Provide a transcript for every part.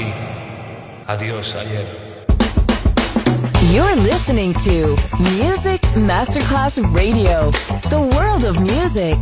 Aquí. Adiós ayer. You're listening to Music Masterclass Radio, the world of music.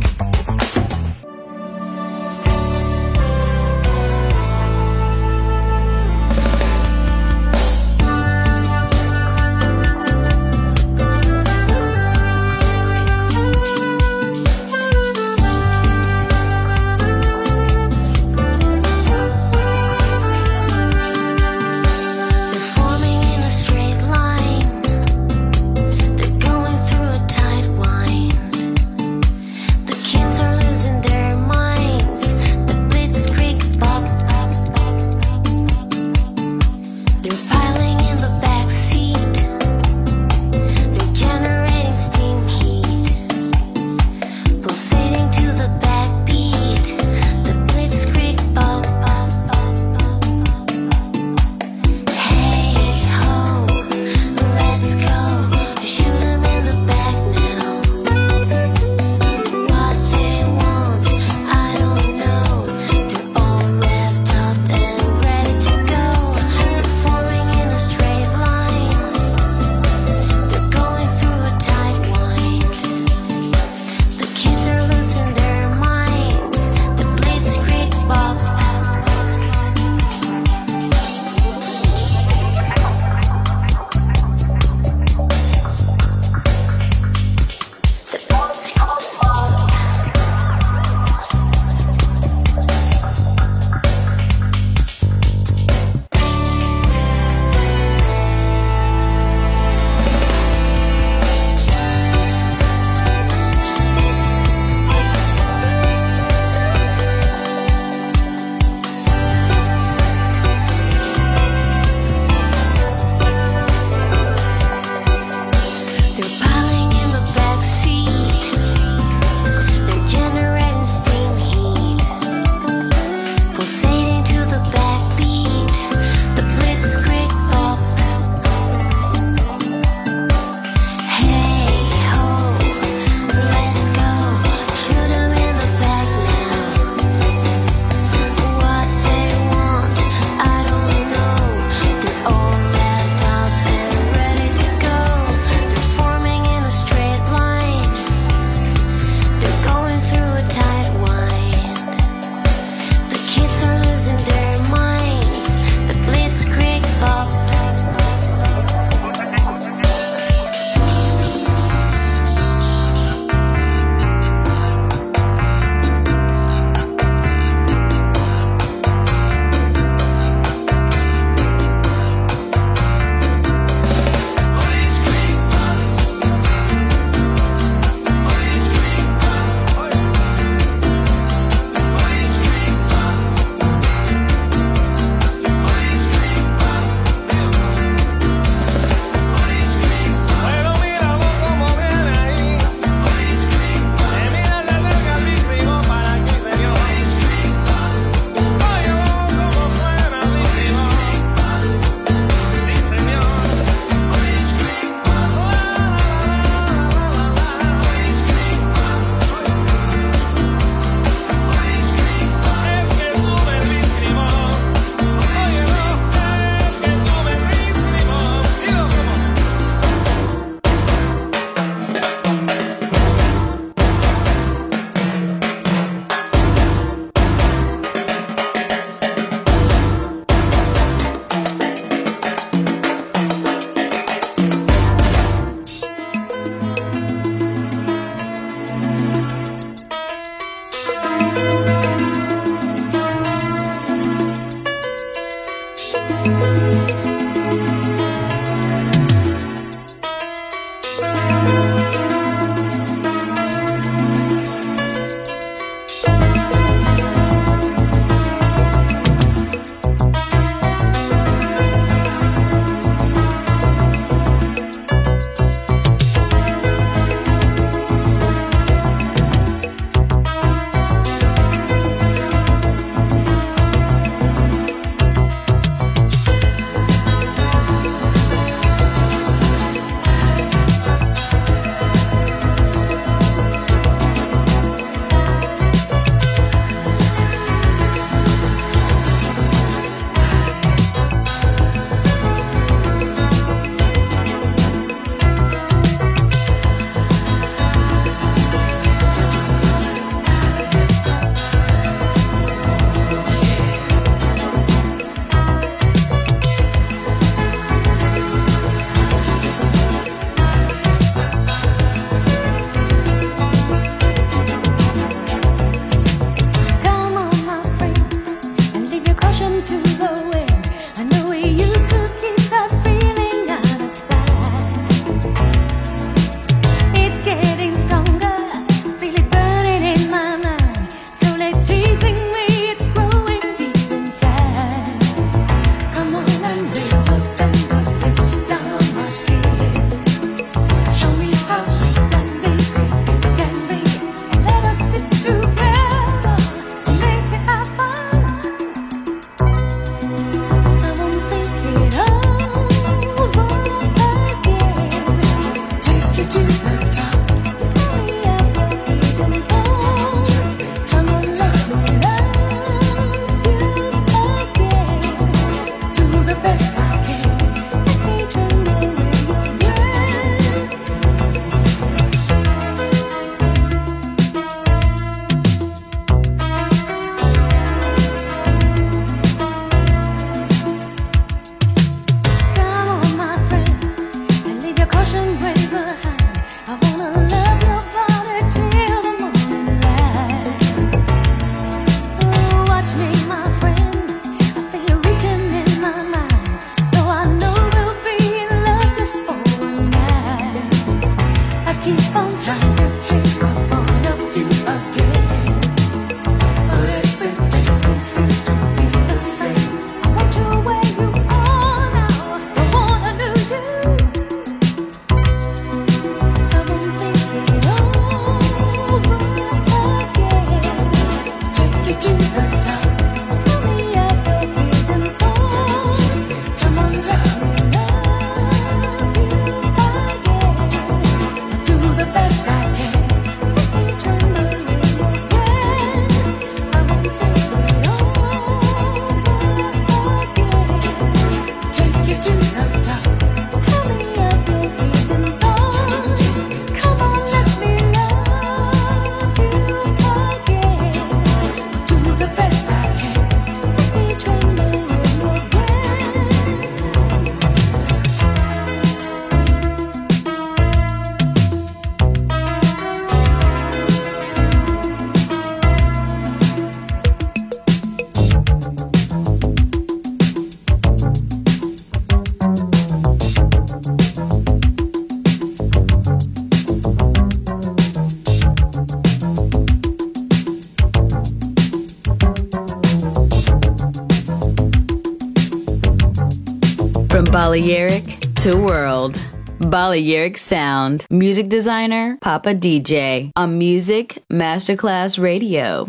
Balearic Sound, music designer, Papa DJ, on Music Masterclass Radio.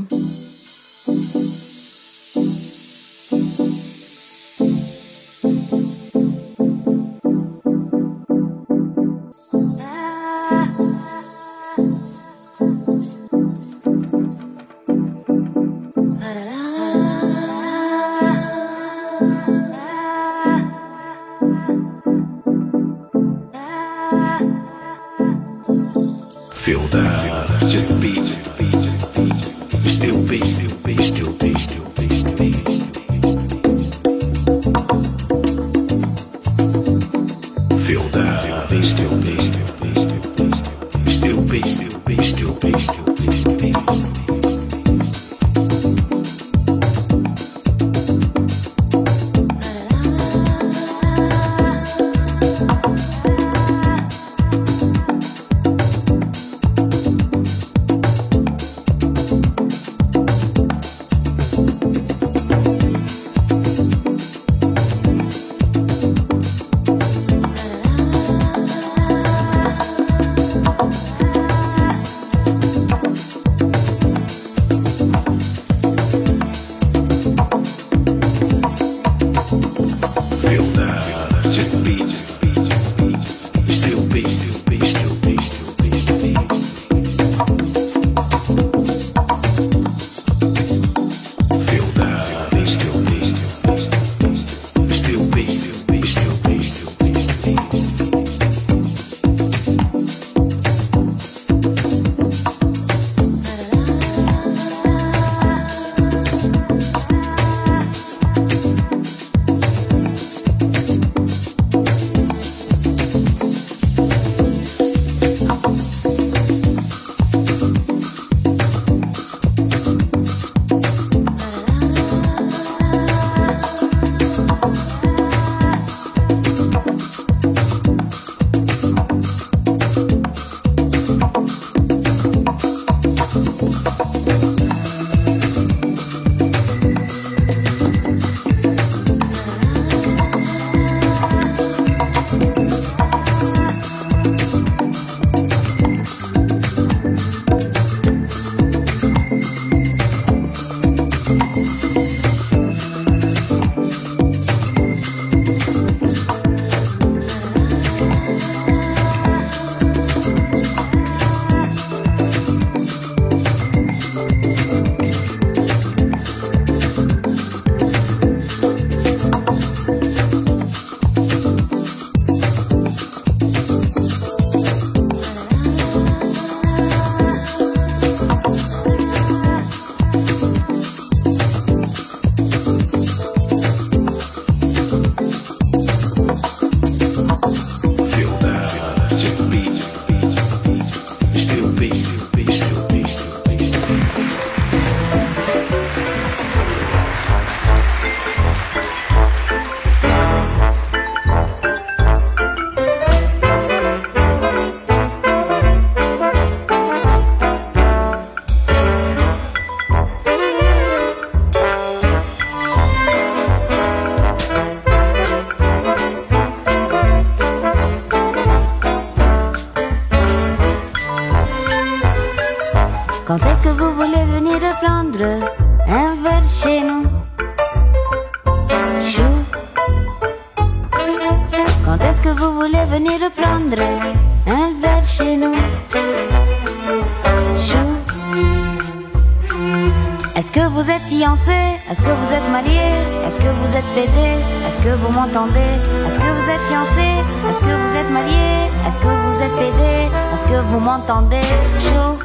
que vous m'entendez Chou.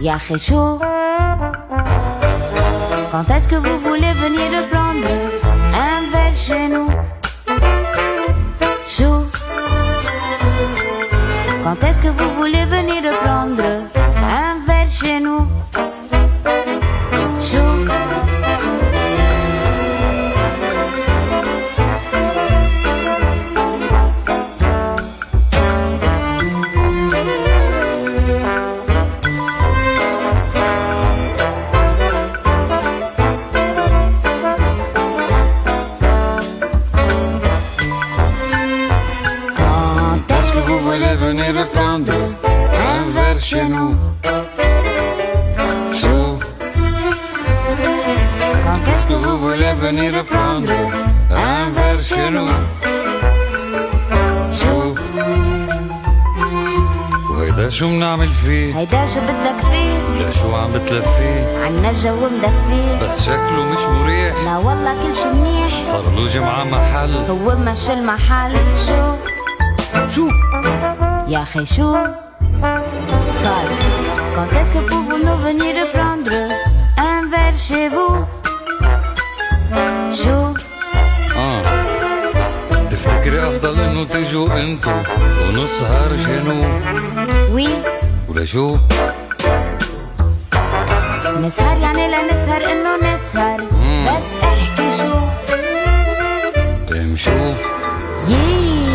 Yaché chaud. Quand est-ce que vous voulez venir de prendre un verre chez nous? Chou. Quand est-ce que vous voulez venir de prendre فيه هيدا شو بدك فيه؟ ولا شو عم بتلفيه؟ عنا الجو مدفيه. بس شكله مش مريح. لا والله كل شي منيح. صار له جمعة محل. هو مش المحل. شو؟ شو؟ يا أخي شو؟ طيب Quand est-ce que pouvons-nous venir prendre un verre chez vous شو؟ آه. تفتكري أفضل إنه تيجوا أنتو ونسهر جنوب وي بشوف. نسهر يعني لا نسهر إنه نسهر بس احكي شو. تمشوا يي.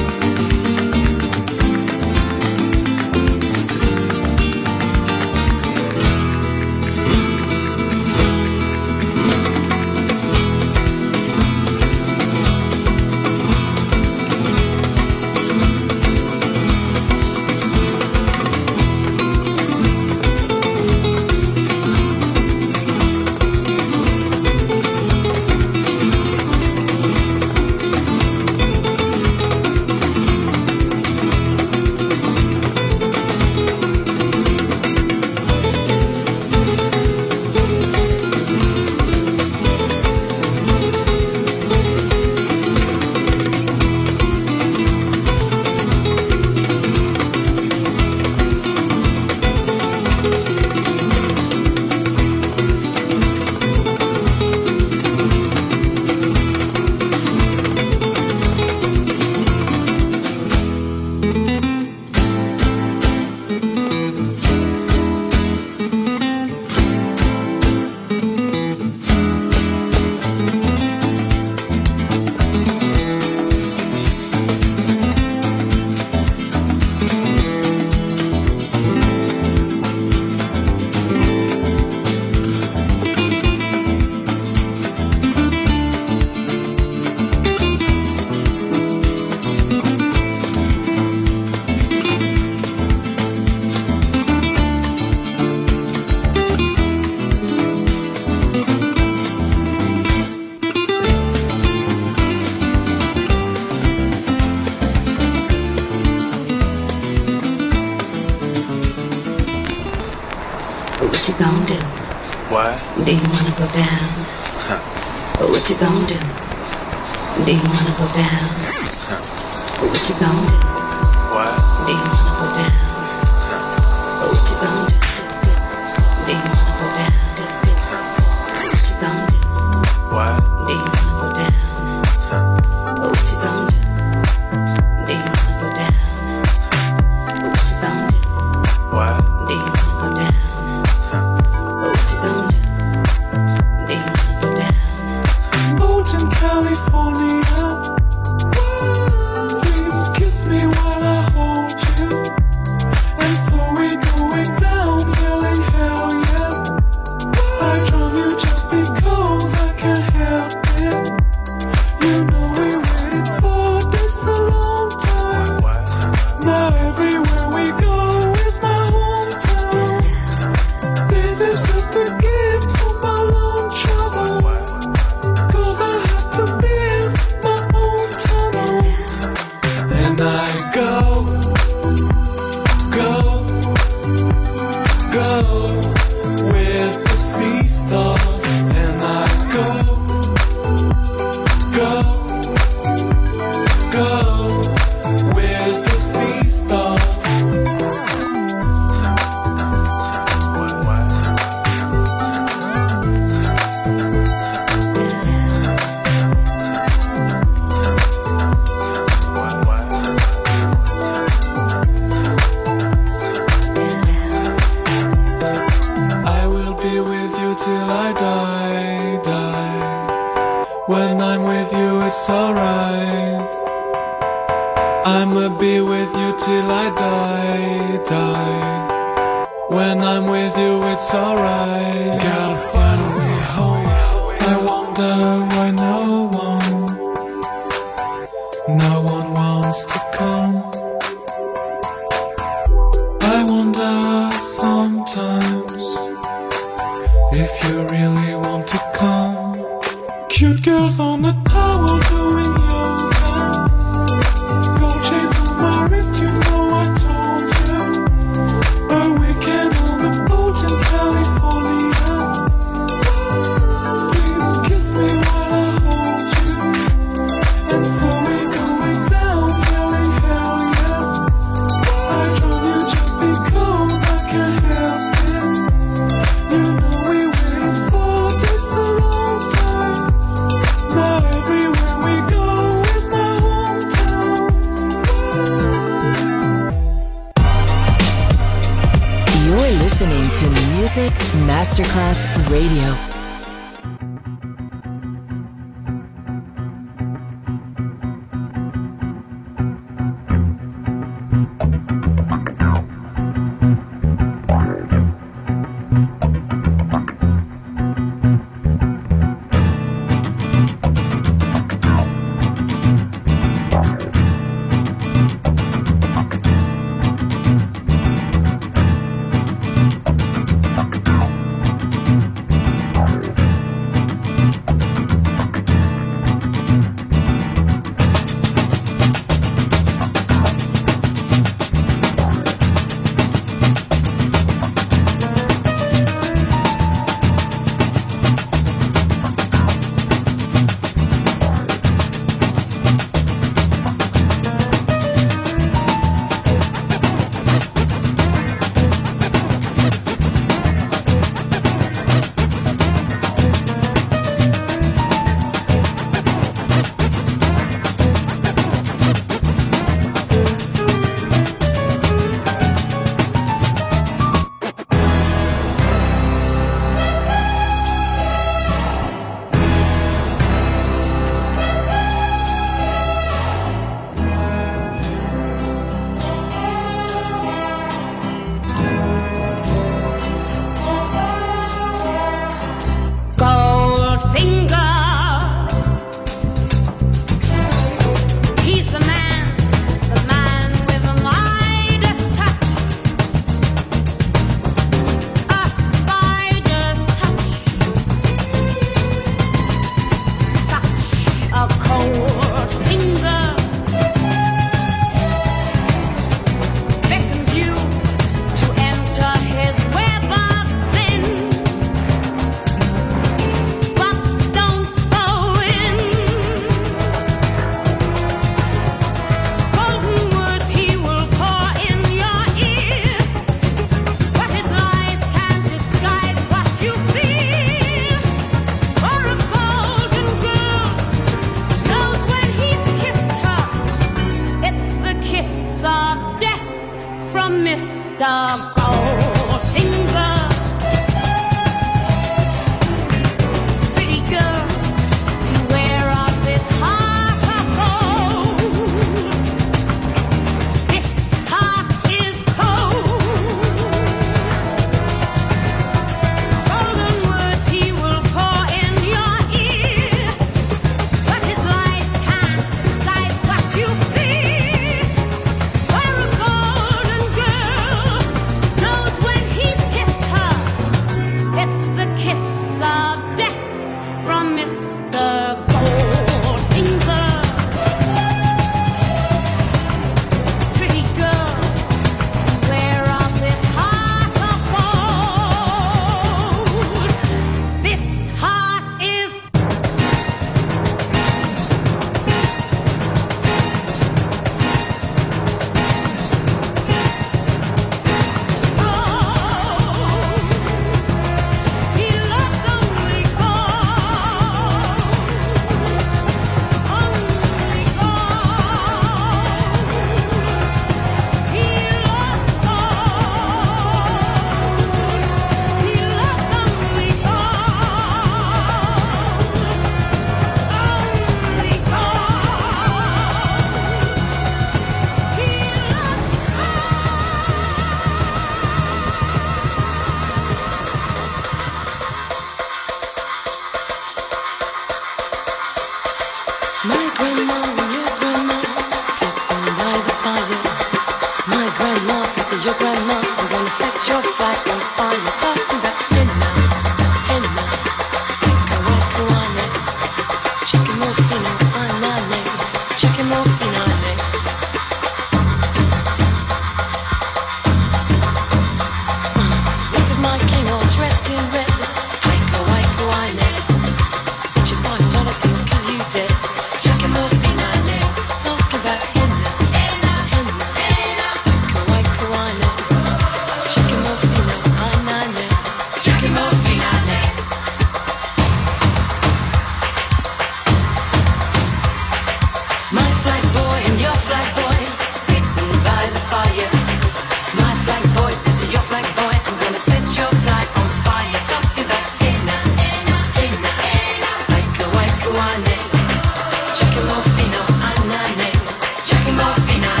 final.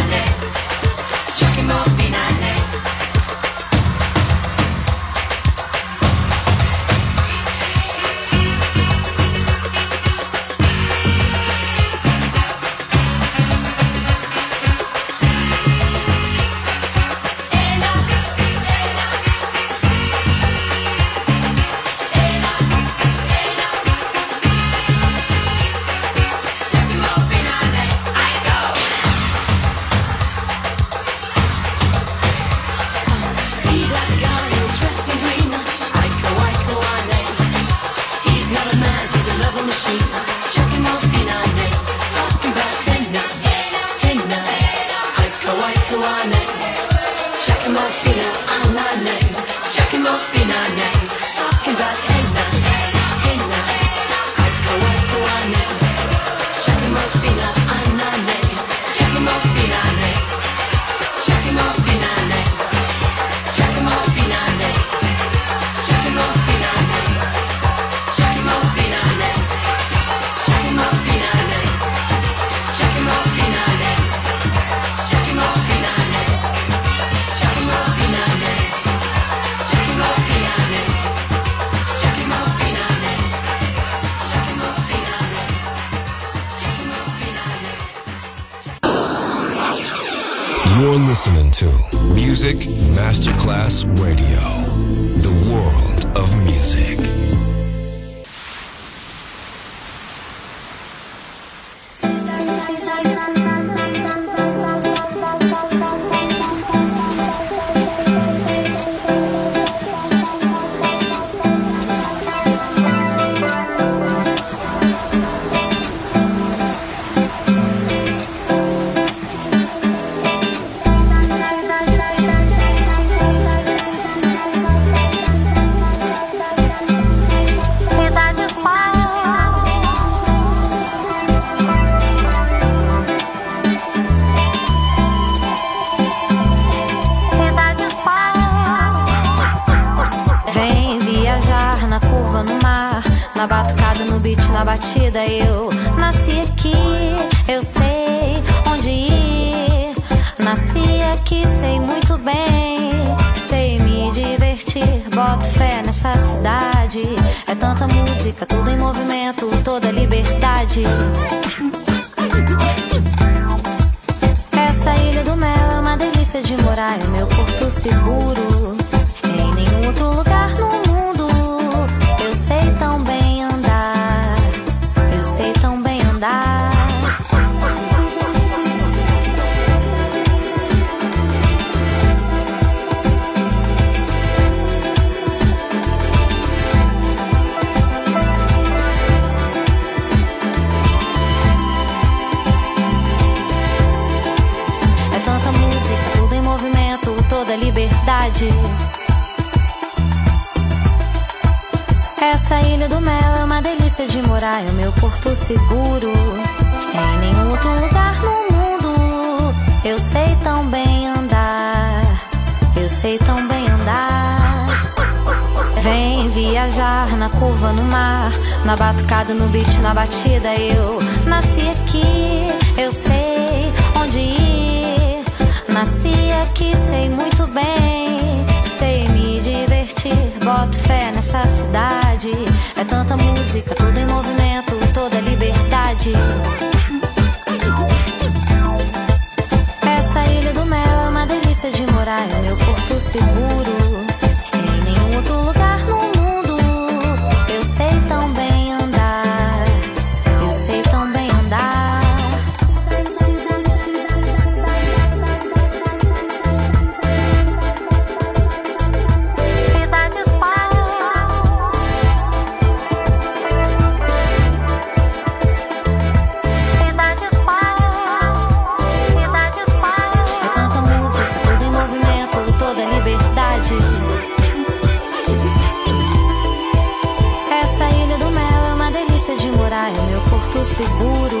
you. morar é o meu porto seguro. Em nenhum outro lugar no mundo eu sei tão bem andar. Eu sei tão bem andar. Vem viajar na curva no mar, na batucada, no beat, na batida. Eu nasci aqui, eu sei onde ir. Nasci aqui, sei muito bem, sei me divertir. Boto fé nessa cidade tanta música, tudo em movimento, toda liberdade. Essa ilha do mel é uma delícia de morar, é meu porto seguro. Em nenhum outro lugar. seguro.